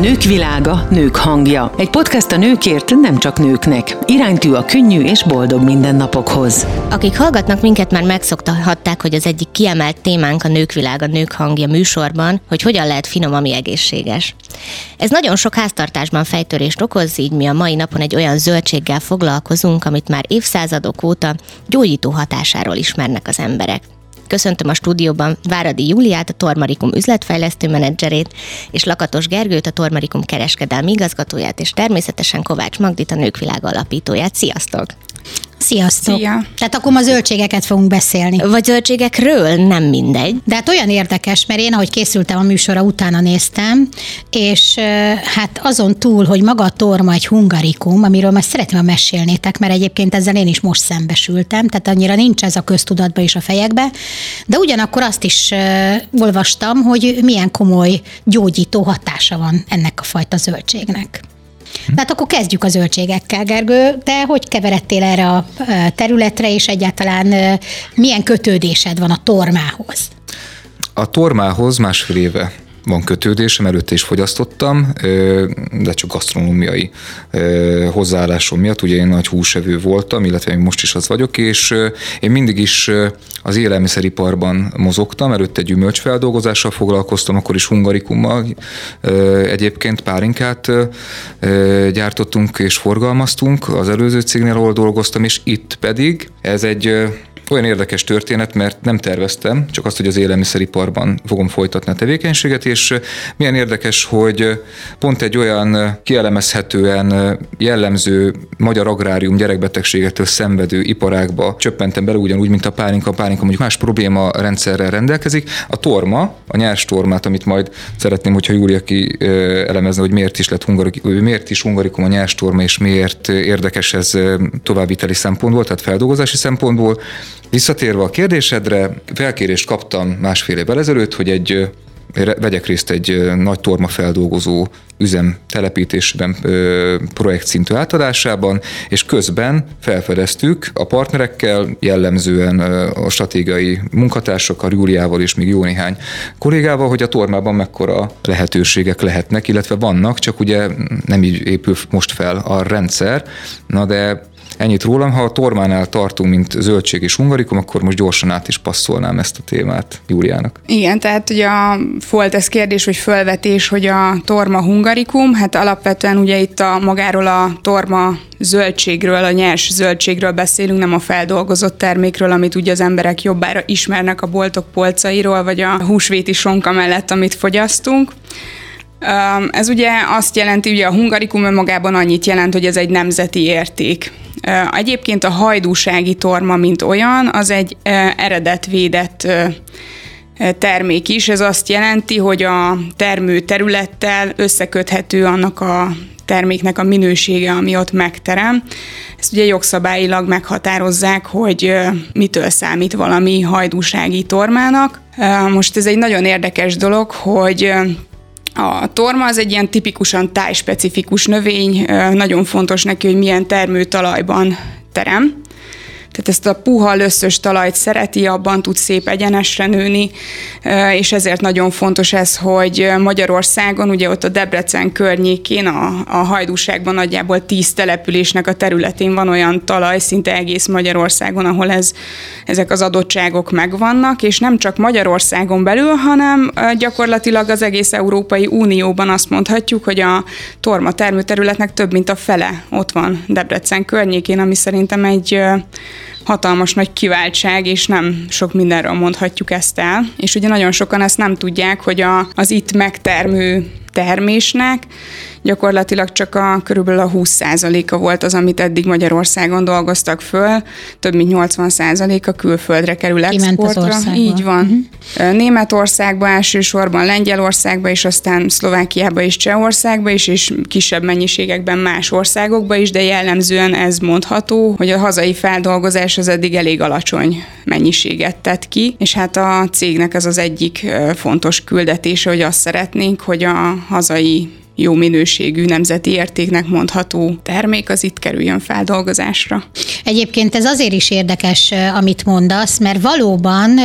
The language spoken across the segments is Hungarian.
Nők világa, nők hangja. Egy podcast a nőkért, nem csak nőknek. Iránytű a könnyű és boldog mindennapokhoz. Akik hallgatnak minket, már megszoktatták, hogy az egyik kiemelt témánk a Nők világa, nők hangja műsorban, hogy hogyan lehet finom, ami egészséges. Ez nagyon sok háztartásban fejtörést okoz, így mi a mai napon egy olyan zöldséggel foglalkozunk, amit már évszázadok óta gyógyító hatásáról ismernek az emberek. Köszöntöm a stúdióban Váradi Júliát, a Tormarikum üzletfejlesztő menedzserét, és Lakatos Gergőt, a Tormarikum kereskedelmi igazgatóját, és természetesen Kovács Magdit, a Nőkvilág alapítóját. Sziasztok! Sziasztok! Szia. Tehát akkor ma zöldségeket fogunk beszélni. Vagy zöldségekről, nem mindegy. De hát olyan érdekes, mert én, ahogy készültem a műsorra, utána néztem, és hát azon túl, hogy maga a torma egy hungarikum, amiről már szeretném, ha mesélnétek, mert egyébként ezzel én is most szembesültem, tehát annyira nincs ez a köztudatba és a fejekbe, de ugyanakkor azt is olvastam, hogy milyen komoly gyógyító hatása van ennek a fajta zöldségnek. Hát akkor kezdjük a zöldségekkel, Gergő. Te hogy keveredtél erre a területre, és egyáltalán milyen kötődésed van a tormához? A tormához másfél éve van kötődésem, előtte is fogyasztottam, de csak gasztronómiai hozzáállásom miatt. Ugye én nagy húsevő voltam, illetve még most is az vagyok, és én mindig is az élelmiszeriparban mozogtam, előtte gyümölcsfeldolgozással foglalkoztam, akkor is hungarikummal egyébként pálinkát gyártottunk és forgalmaztunk az előző cégnél, ahol dolgoztam, és itt pedig ez egy olyan érdekes történet, mert nem terveztem, csak azt, hogy az élelmiszeriparban fogom folytatni a tevékenységet, és milyen érdekes, hogy pont egy olyan kielemezhetően jellemző magyar agrárium gyerekbetegségetől szenvedő iparágba csöppentem bele, ugyanúgy, mint a pálinka. A pálinka mondjuk más probléma rendszerrel rendelkezik. A torma, a nyers tormát, amit majd szeretném, hogyha Júlia ki elemezne, hogy miért is lett hungarik, miért is hungarikum a nyers torma, és miért érdekes ez továbbviteli szempontból, tehát feldolgozási szempontból. Visszatérve a kérdésedre, felkérést kaptam másfél évvel ezelőtt, hogy egy vegyek részt egy nagy tormafeldolgozó üzem telepítésben projektszintű átadásában, és közben felfedeztük a partnerekkel, jellemzően a stratégiai munkatársakkal, Júliával és még jó néhány kollégával, hogy a tormában mekkora lehetőségek lehetnek, illetve vannak, csak ugye nem így épül most fel a rendszer, na de Ennyit rólam, ha a tormánál tartunk, mint zöldség és hungarikum, akkor most gyorsan át is passzolnám ezt a témát Júliának. Igen, tehát ugye a, volt ez kérdés, vagy felvetés, hogy a torma hungarikum, hát alapvetően ugye itt a magáról a torma zöldségről, a nyers zöldségről beszélünk, nem a feldolgozott termékről, amit ugye az emberek jobbára ismernek a boltok polcairól, vagy a húsvéti sonka mellett, amit fogyasztunk. Ez ugye azt jelenti, ugye a hungarikum önmagában annyit jelent, hogy ez egy nemzeti érték. Egyébként a hajdúsági torma, mint olyan, az egy eredetvédett termék is. Ez azt jelenti, hogy a termő területtel összeköthető annak a terméknek a minősége, ami ott megterem. Ezt ugye jogszabályilag meghatározzák, hogy mitől számít valami hajdúsági tormának. Most ez egy nagyon érdekes dolog, hogy a torma az egy ilyen tipikusan tájspecifikus növény, nagyon fontos neki, hogy milyen termőtalajban terem. Tehát ezt a puha, löszös talajt szereti, abban tud szép egyenesre nőni, és ezért nagyon fontos ez, hogy Magyarországon, ugye ott a Debrecen környékén, a, a hajdúságban nagyjából tíz településnek a területén van olyan talaj, szinte egész Magyarországon, ahol ez, ezek az adottságok megvannak, és nem csak Magyarországon belül, hanem gyakorlatilag az egész Európai Unióban azt mondhatjuk, hogy a torma termőterületnek több mint a fele ott van Debrecen környékén, ami szerintem egy hatalmas nagy kiváltság, és nem sok mindenről mondhatjuk ezt el. És ugye nagyon sokan ezt nem tudják, hogy a, az itt megtermő termésnek gyakorlatilag csak a körülbelül a 20%-a volt az, amit eddig Magyarországon dolgoztak föl, több mint 80%-a külföldre kerül exportra. Így van. Uh-huh. Németországba elsősorban, Lengyelországba, és aztán Szlovákiába és Csehországba is, és kisebb mennyiségekben más országokba is, de jellemzően ez mondható, hogy a hazai feldolgozás az eddig elég alacsony mennyiséget tett ki, és hát a cégnek ez az egyik fontos küldetése, hogy azt szeretnénk, hogy a hazai jó minőségű, nemzeti értéknek mondható termék, az itt kerüljön feldolgozásra. Egyébként ez azért is érdekes, amit mondasz, mert valóban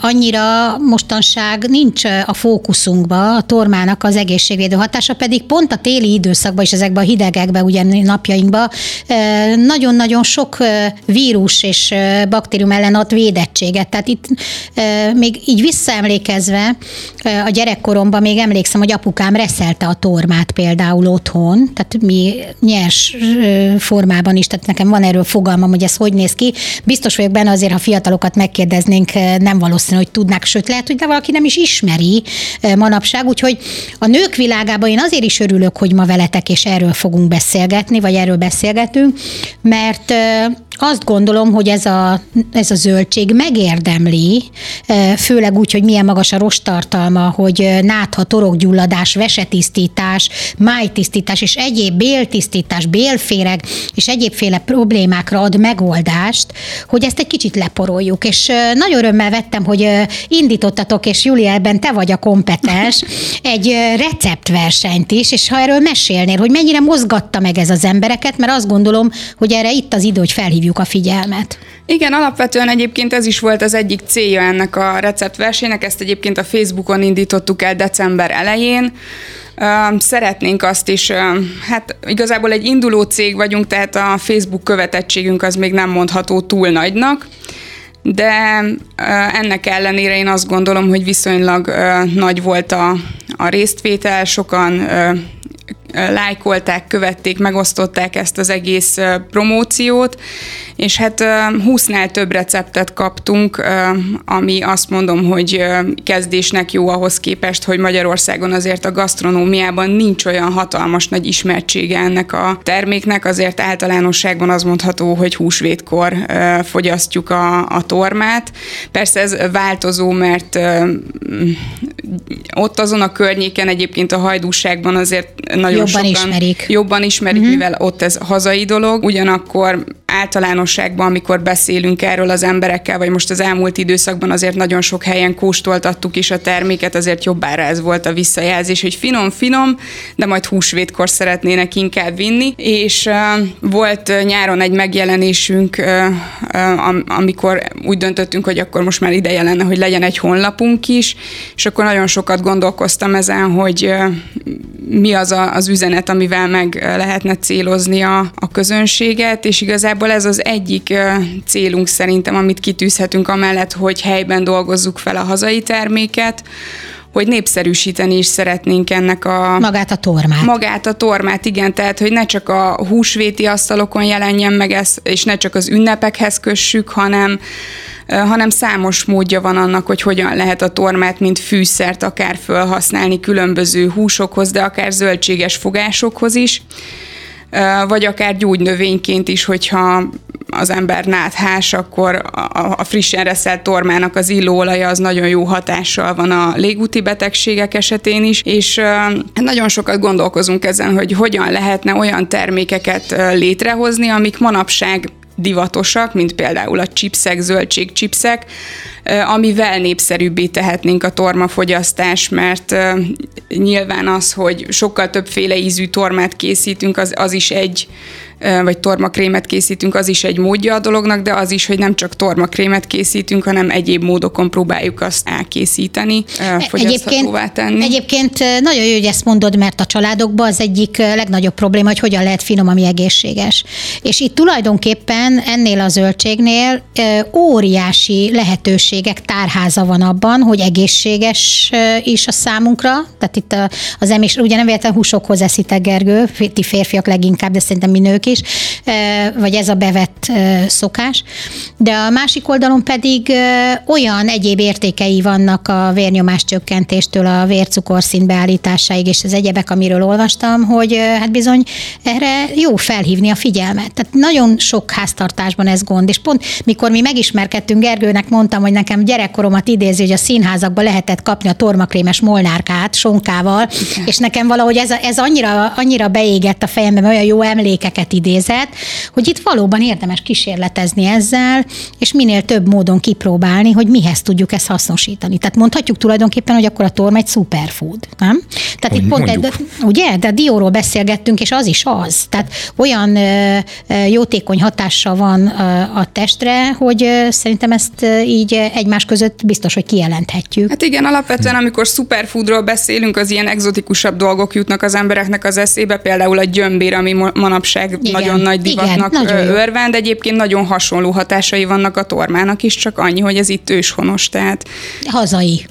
annyira mostanság nincs a fókuszunkba a tormának az egészségvédő hatása, pedig pont a téli időszakban és ezekben a hidegekben, ugye napjainkban nagyon-nagyon sok vírus és baktérium ellen ad védettséget. Tehát itt még így visszaemlékezve a gyerekkoromban még emlékszem, hogy apukám reszelte a tormát például otthon, tehát mi nyers formában is, tehát nekem van erről fogalmam, hogy ez hogy néz ki. Biztos vagyok benne azért, ha fiatalokat megkérdeznénk, nem valószínű, hogy tudnák, sőt lehet, hogy de valaki nem is ismeri manapság, úgyhogy a nők világában én azért is örülök, hogy ma veletek és erről fogunk beszélgetni, vagy erről beszélgetünk, mert azt gondolom, hogy ez a, ez a zöldség megérdemli, főleg úgy, hogy milyen magas a rostartalma, hogy nátha, torokgyulladás, vesetisztítás, májtisztítás és egyéb béltisztítás, bélféreg és egyébféle problémákra ad megoldást, hogy ezt egy kicsit leporoljuk. És nagyon örömmel vettem, hogy indítottatok, és Julia, ebben te vagy a kompetens, egy receptversenyt is, és ha erről mesélnél, hogy mennyire mozgatta meg ez az embereket, mert azt gondolom, hogy erre itt az idő, hogy felhívjuk felhívjuk a figyelmet. Igen, alapvetően egyébként ez is volt az egyik célja ennek a receptversének, ezt egyébként a Facebookon indítottuk el december elején. Szeretnénk azt is, hát igazából egy induló cég vagyunk, tehát a Facebook követettségünk az még nem mondható túl nagynak, de ennek ellenére én azt gondolom, hogy viszonylag nagy volt a, a résztvétel, sokan lájkolták, követték, megosztották ezt az egész promóciót, és hát 20-nál több receptet kaptunk, ami azt mondom, hogy kezdésnek jó ahhoz képest, hogy Magyarországon azért a gasztronómiában nincs olyan hatalmas nagy ismertsége ennek a terméknek, azért általánosságban az mondható, hogy húsvétkor fogyasztjuk a, a tormát. Persze ez változó, mert ott azon a környéken egyébként a hajdúságban azért nagyon jobban sokan ismerik. jobban ismerik, uh-huh. mivel ott ez hazai dolog. Ugyanakkor általánosságban, amikor beszélünk erről az emberekkel, vagy most az elmúlt időszakban azért nagyon sok helyen kóstoltattuk is a terméket, azért jobbára ez volt a visszajelzés, hogy finom-finom, de majd húsvétkor szeretnének inkább vinni, és uh, volt nyáron egy megjelenésünk, uh, uh, amikor úgy döntöttünk, hogy akkor most már ideje lenne, hogy legyen egy honlapunk is, és akkor nagyon sokat gondolkoztam ezen, hogy uh, mi az a, az üzenet, amivel meg lehetne célozni a, a közönséget, és igazából ez az egyik célunk szerintem, amit kitűzhetünk amellett, hogy helyben dolgozzuk fel a hazai terméket, hogy népszerűsíteni is szeretnénk ennek a... Magát a tormát. Magát a tormát, igen, tehát hogy ne csak a húsvéti asztalokon jelenjen meg ez, és ne csak az ünnepekhez kössük, hanem hanem számos módja van annak, hogy hogyan lehet a tormát, mint fűszert akár felhasználni különböző húsokhoz, de akár zöldséges fogásokhoz is vagy akár gyógynövényként is, hogyha az ember náthás, akkor a frissen reszelt tormának az illóolaja az nagyon jó hatással van a légúti betegségek esetén is, és nagyon sokat gondolkozunk ezen, hogy hogyan lehetne olyan termékeket létrehozni, amik manapság divatosak, mint például a chipsek, zöldség chipsek, amivel népszerűbbé tehetnénk a tormafogyasztás, mert nyilván az, hogy sokkal többféle ízű tormát készítünk, az, az is egy vagy tormakrémet készítünk, az is egy módja a dolognak, de az is, hogy nem csak tormakrémet készítünk, hanem egyéb módokon próbáljuk azt elkészíteni, fogyaszthatóvá tenni. Egyébként nagyon jó, hogy ezt mondod, mert a családokban az egyik legnagyobb probléma, hogy hogyan lehet finom, ami egészséges. És itt tulajdonképpen ennél a zöldségnél óriási lehetőségek tárháza van abban, hogy egészséges is a számunkra, tehát itt az emés, ugye nem véletlen húsokhoz eszitek, Gergő, ti férfiak leginkább, de szerintem mi nők is, vagy ez a bevett szokás. De a másik oldalon pedig olyan egyéb értékei vannak a vérnyomás csökkentéstől a vércukorszint beállításáig, és az egyebek, amiről olvastam, hogy hát bizony erre jó felhívni a figyelmet. Tehát nagyon sok háztartásban ez gond, és pont mikor mi megismerkedtünk, Gergőnek mondtam, hogy nekem gyerekkoromat idézi, hogy a színházakban lehetett kapni a tormakrémes molnárkát sonkával, és nekem valahogy ez, ez annyira, annyira beégett a fejembe, mert olyan jó emlékeket idézett, hogy itt valóban érdemes kísérletezni ezzel, és minél több módon kipróbálni, hogy mihez tudjuk ezt hasznosítani. Tehát mondhatjuk tulajdonképpen, hogy akkor a torma egy superfood, nem? Tehát hogy itt pont egy, ugye, de a dióról beszélgettünk, és az is az. Tehát olyan ö, jótékony hatással van a testre, hogy szerintem ezt így egymás között biztos, hogy kijelenthetjük. Hát igen, alapvetően amikor superfoodról beszélünk, az ilyen egzotikusabb dolgok jutnak az embereknek az eszébe, például a gyömbér, ami manapság igen, nagyon nagy divatnak igen, nagyon örvend, egyébként nagyon hasonló hatásai vannak a tormának is, csak annyi, hogy ez itt őshonos, tehát... Hazai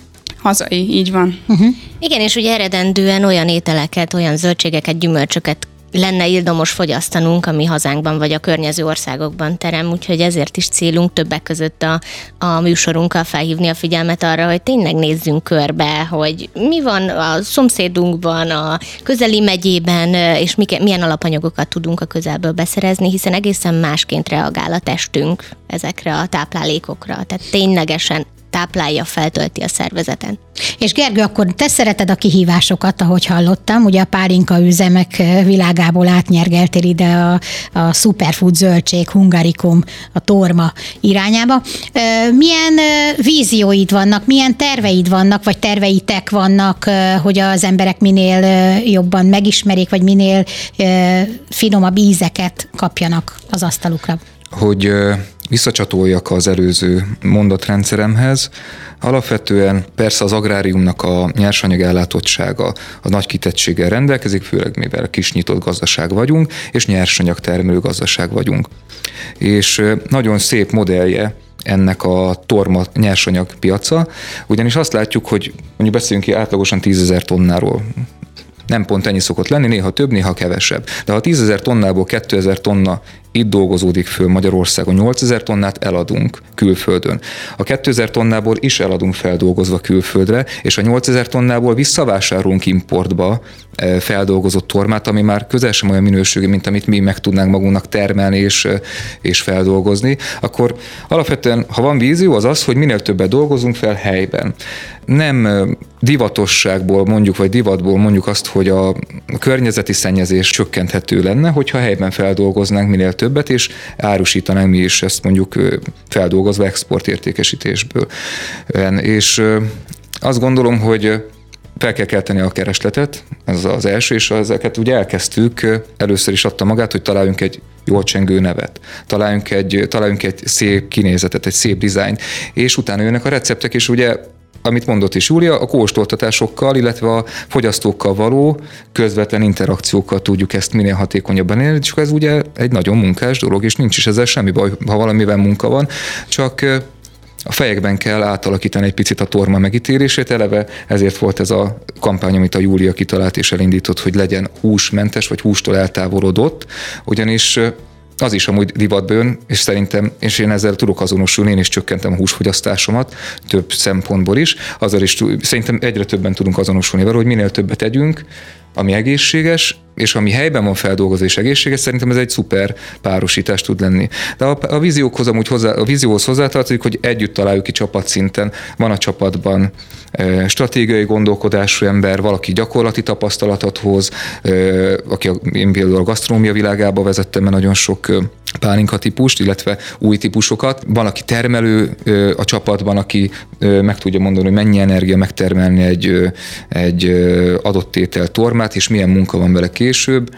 hazai, így van. Uh-huh. Igen, és ugye eredendően olyan ételeket, olyan zöldségeket, gyümölcsöket lenne ildomos fogyasztanunk, ami hazánkban vagy a környező országokban terem, úgyhogy ezért is célunk többek között a, a műsorunkkal felhívni a figyelmet arra, hogy tényleg nézzünk körbe, hogy mi van a szomszédunkban, a közeli megyében, és milyen alapanyagokat tudunk a közelből beszerezni, hiszen egészen másként reagál a testünk ezekre a táplálékokra. Tehát ténylegesen táplálja, feltölti a szervezeten. És Gergő, akkor te szereted a kihívásokat, ahogy hallottam, ugye a pálinka üzemek világából átnyergeltél ide a, a superfood zöldség, hungarikum, a torma irányába. Milyen vízióid vannak, milyen terveid vannak, vagy terveitek vannak, hogy az emberek minél jobban megismerik, vagy minél finomabb ízeket kapjanak az asztalukra? Hogy visszacsatoljak az előző mondatrendszeremhez. Alapvetően persze az agráriumnak a nyersanyag ellátottsága a nagy kitettséggel rendelkezik, főleg mivel kis nyitott gazdaság vagyunk, és nyersanyag termelő gazdaság vagyunk. És nagyon szép modellje ennek a torma nyersanyag piaca, ugyanis azt látjuk, hogy mondjuk beszéljünk ki átlagosan 10 tonnáról nem pont ennyi szokott lenni, néha több, néha kevesebb. De ha 10 ezer tonnából 2000 tonna itt dolgozódik föl Magyarországon, 8000 tonnát eladunk külföldön. A 2000 tonnából is eladunk feldolgozva külföldre, és a 8000 tonnából visszavásárolunk importba e, feldolgozott tormát, ami már közel sem olyan minőségű, mint amit mi meg tudnánk magunknak termelni és, e, és feldolgozni, akkor alapvetően, ha van vízió, az az, hogy minél többet dolgozunk fel helyben. Nem divatosságból mondjuk, vagy divatból mondjuk azt, hogy a környezeti szennyezés csökkenthető lenne, hogyha helyben feldolgoznánk minél többet, és árusítanánk mi is ezt mondjuk feldolgozva exportértékesítésből. És azt gondolom, hogy fel kell kelteni a keresletet, ez az első, és ezeket ugye elkezdtük, először is adta magát, hogy találjunk egy jól csengő nevet, találjunk egy, találjunk egy szép kinézetet, egy szép dizájnt, és utána jönnek a receptek, és ugye amit mondott is Júlia, a kóstoltatásokkal, illetve a fogyasztókkal való közvetlen interakciókkal tudjuk ezt minél hatékonyabban élni, csak ez ugye egy nagyon munkás dolog, és nincs is ezzel semmi baj, ha valamivel munka van, csak a fejekben kell átalakítani egy picit a torma megítélését, eleve ezért volt ez a kampány, amit a Júlia kitalált és elindított, hogy legyen húsmentes, vagy hústól eltávolodott, ugyanis az is amúgy divatba jön, és szerintem, és én ezzel tudok azonosulni, én is csökkentem a húsfogyasztásomat több szempontból is, azzal is szerintem egyre többen tudunk azonosulni vele, hogy minél többet tegyünk, ami egészséges, és ami helyben van feldolgozva és egészséges, szerintem ez egy szuper párosítás tud lenni. De a, a víziókhoz amúgy hozzá, a vízióhoz hozzátartozik, hogy együtt találjuk ki csapatszinten. Van a csapatban e, stratégiai gondolkodású ember, valaki gyakorlati tapasztalatot hoz, e, aki a, én például a gasztronómia világába vezettem, mert nagyon sok pálinka típust, illetve új típusokat. Van, aki termelő a csapatban, aki meg tudja mondani, hogy mennyi energia megtermelni egy, egy adott tétel tormát, és milyen munka van vele később.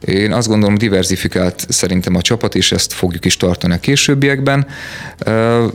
Én azt gondolom, diversifikált szerintem a csapat, és ezt fogjuk is tartani a későbbiekben.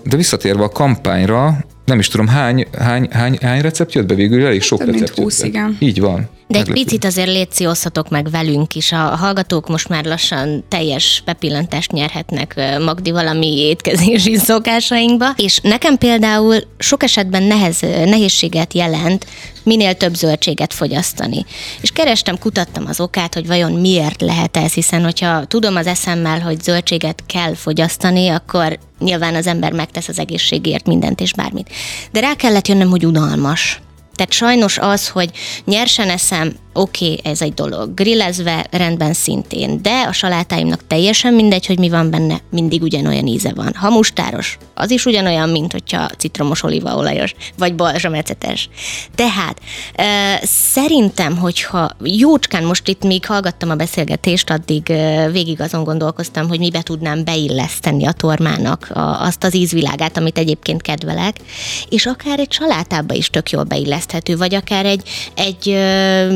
De visszatérve a kampányra, nem is tudom, hány, hány, hány, hány recept jött be végül? Elég sok Több recept 20, igen. Így van. De egy picit azért létsziosztatok meg velünk is. A hallgatók most már lassan teljes bepillantást nyerhetnek Magdi valami étkezési szokásainkba. És nekem például sok esetben nehez, nehézséget jelent minél több zöldséget fogyasztani. És kerestem, kutattam az okát, hogy vajon miért lehet ez, hiszen hogyha tudom az eszemmel, hogy zöldséget kell fogyasztani, akkor nyilván az ember megtesz az egészségért mindent és bármit. De rá kellett jönnöm, hogy unalmas. Tehát sajnos az, hogy nyersen eszem oké, okay, ez egy dolog. Grillezve rendben szintén, de a salátáimnak teljesen mindegy, hogy mi van benne, mindig ugyanolyan íze van. Ha mustáros, az is ugyanolyan, mint hogyha citromos olívaolajos, vagy balzsamecetes. Tehát e, szerintem, hogyha jócskán most itt még hallgattam a beszélgetést, addig e, végig azon gondolkoztam, hogy mibe tudnám beilleszteni a tormának a, azt az ízvilágát, amit egyébként kedvelek, és akár egy salátába is tök jól beilleszthető, vagy akár egy, egy e,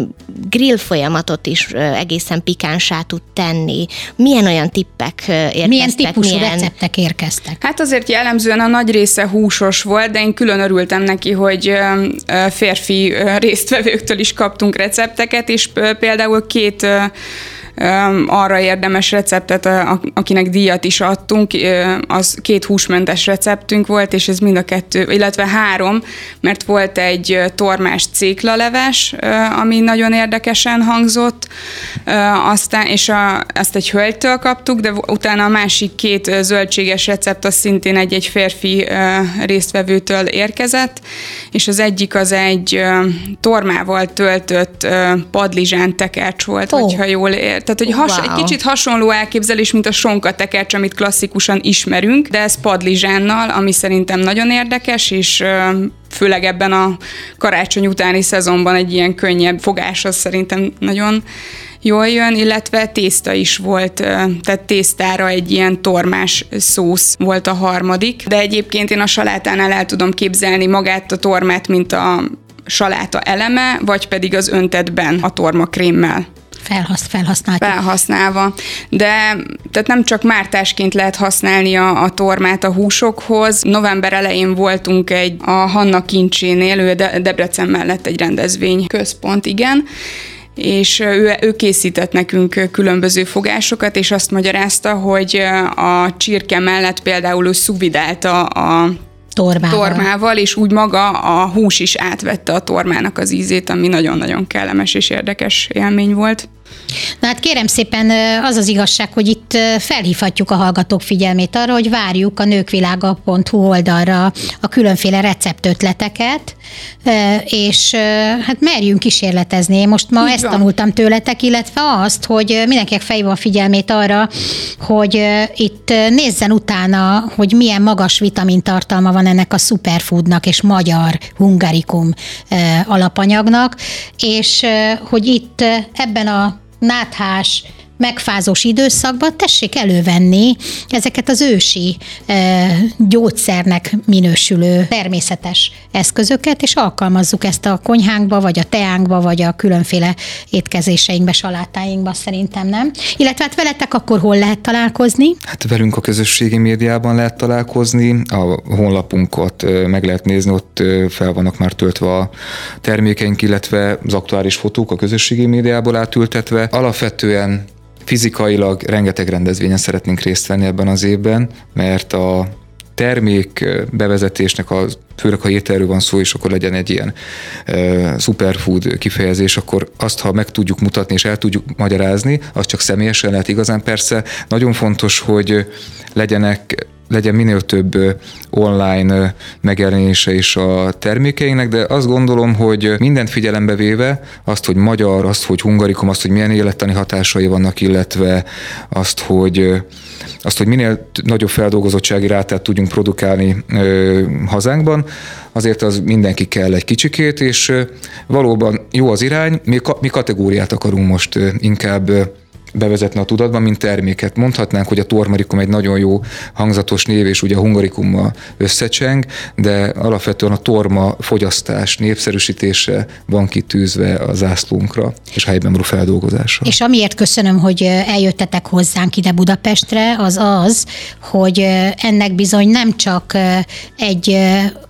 grill folyamatot is egészen pikánsá tud tenni. Milyen olyan tippek érkeztek? Milyen típusú milyen... receptek érkeztek? Hát azért jellemzően a nagy része húsos volt, de én külön örültem neki, hogy férfi résztvevőktől is kaptunk recepteket, és például két arra érdemes receptet, akinek díjat is adtunk, az két húsmentes receptünk volt, és ez mind a kettő, illetve három, mert volt egy tormás céklaleves, ami nagyon érdekesen hangzott, aztán, és a, ezt egy hölgytől kaptuk, de utána a másik két zöldséges recept az szintén egy-egy férfi résztvevőtől érkezett, és az egyik az egy tormával töltött padlizsán tekercs volt, oh. hogyha jól ért tehát, hogy has, wow. egy kicsit hasonló elképzelés, mint a sonka tekercs, amit klasszikusan ismerünk, de ez padlizsánnal, ami szerintem nagyon érdekes, és főleg ebben a karácsony utáni szezonban egy ilyen könnyebb fogás, az szerintem nagyon jól jön, illetve tészta is volt, tehát tésztára egy ilyen tormás szósz volt a harmadik, de egyébként én a salátánál el tudom képzelni magát a tormát, mint a saláta eleme, vagy pedig az öntetben a torma krémmel felhasz, felhasználva. Felhasználva. De tehát nem csak mártásként lehet használni a, a tormát a húsokhoz. November elején voltunk egy a Hanna kincsénél, ő De- Debrecen mellett egy rendezvény központ, igen, és ő, ő készített nekünk különböző fogásokat, és azt magyarázta, hogy a csirke mellett például ő szuvidálta a tormával. tormával, és úgy maga a hús is átvette a tormának az ízét, ami nagyon-nagyon kellemes és érdekes élmény volt. Na hát kérem szépen, az az igazság, hogy itt felhívhatjuk a hallgatók figyelmét arra, hogy várjuk a nőkvilága.hu oldalra a különféle receptötleteket, és hát merjünk kísérletezni. Most ma Így ezt van. tanultam tőletek, illetve azt, hogy mindenkinek fejva a figyelmét arra, hogy itt nézzen utána, hogy milyen magas vitamintartalma van ennek a superfoodnak és magyar hungarikum alapanyagnak, és hogy itt ebben a náthás, megfázós időszakban tessék elővenni ezeket az ősi e, gyógyszernek minősülő természetes eszközöket, és alkalmazzuk ezt a konyhánkba, vagy a teánkba, vagy a különféle étkezéseinkbe, salátáinkba szerintem nem. Illetve hát veletek akkor hol lehet találkozni? Hát velünk a közösségi médiában lehet találkozni, a honlapunkat meg lehet nézni, ott fel vannak már töltve a termékeink, illetve az aktuális fotók a közösségi médiából átültetve. Alapvetően Fizikailag rengeteg rendezvényen szeretnénk részt venni ebben az évben, mert a termék bevezetésnek, a, főleg ha ételről van szó, és akkor legyen egy ilyen e, superfood kifejezés, akkor azt, ha meg tudjuk mutatni és el tudjuk magyarázni, az csak személyesen lehet igazán. Persze nagyon fontos, hogy legyenek legyen minél több online megjelenése is a termékeinknek, de azt gondolom, hogy mindent figyelembe véve, azt, hogy magyar, azt, hogy hungarikum, azt, hogy milyen élettani hatásai vannak, illetve azt, hogy azt, hogy minél nagyobb feldolgozottsági rátát tudjunk produkálni ö, hazánkban, azért az mindenki kell egy kicsikét, és valóban jó az irány, mi, mi kategóriát akarunk most inkább bevezetni a tudatban, mint terméket. Mondhatnánk, hogy a tormarikum egy nagyon jó hangzatos név, és ugye a hungarikummal összecseng, de alapvetően a torma fogyasztás, népszerűsítése van kitűzve a zászlónkra, és helyben való feldolgozása. És amiért köszönöm, hogy eljöttetek hozzánk ide Budapestre, az az, hogy ennek bizony nem csak egy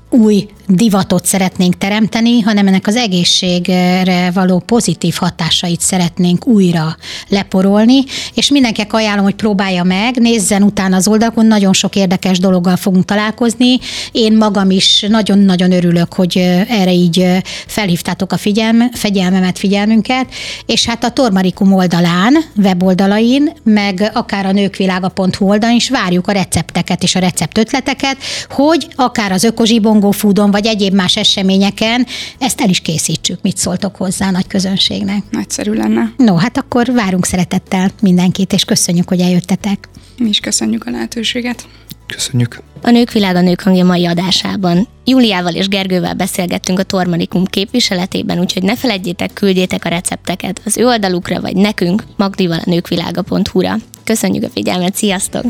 új divatot szeretnénk teremteni, hanem ennek az egészségre való pozitív hatásait szeretnénk újra leporolni, és mindenkinek ajánlom, hogy próbálja meg, nézzen utána az oldalakon, nagyon sok érdekes dologgal fogunk találkozni. Én magam is nagyon-nagyon örülök, hogy erre így felhívtátok a figyelme, fegyelmemet, figyelmünket, és hát a Tormarikum oldalán, weboldalain, meg akár a nőkvilága.hu oldalon is várjuk a recepteket és a receptötleteket, hogy akár az ökozsibongó foodon, vagy egyéb más eseményeken ezt el is készítsük. Mit szóltok hozzá a nagy közönségnek? Nagyszerű lenne. No, hát akkor várunk szeretettel mindenkit, és köszönjük, hogy eljöttetek. Mi is köszönjük a lehetőséget. Köszönjük. A Nők Világa Nők Hangja mai adásában Júliával és Gergővel beszélgettünk a Tormanikum képviseletében, úgyhogy ne felejtjétek, küldjétek a recepteket az ő oldalukra, vagy nekünk, magdival a nőkvilága.hu-ra. Köszönjük a figyelmet, sziasztok!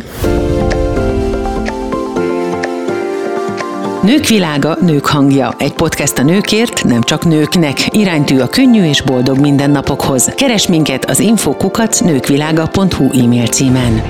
Nők világa, nők hangja. Egy podcast a nőkért, nem csak nőknek. Iránytű a könnyű és boldog mindennapokhoz. Keres minket az infokukat nőkvilága.hu e-mail címen.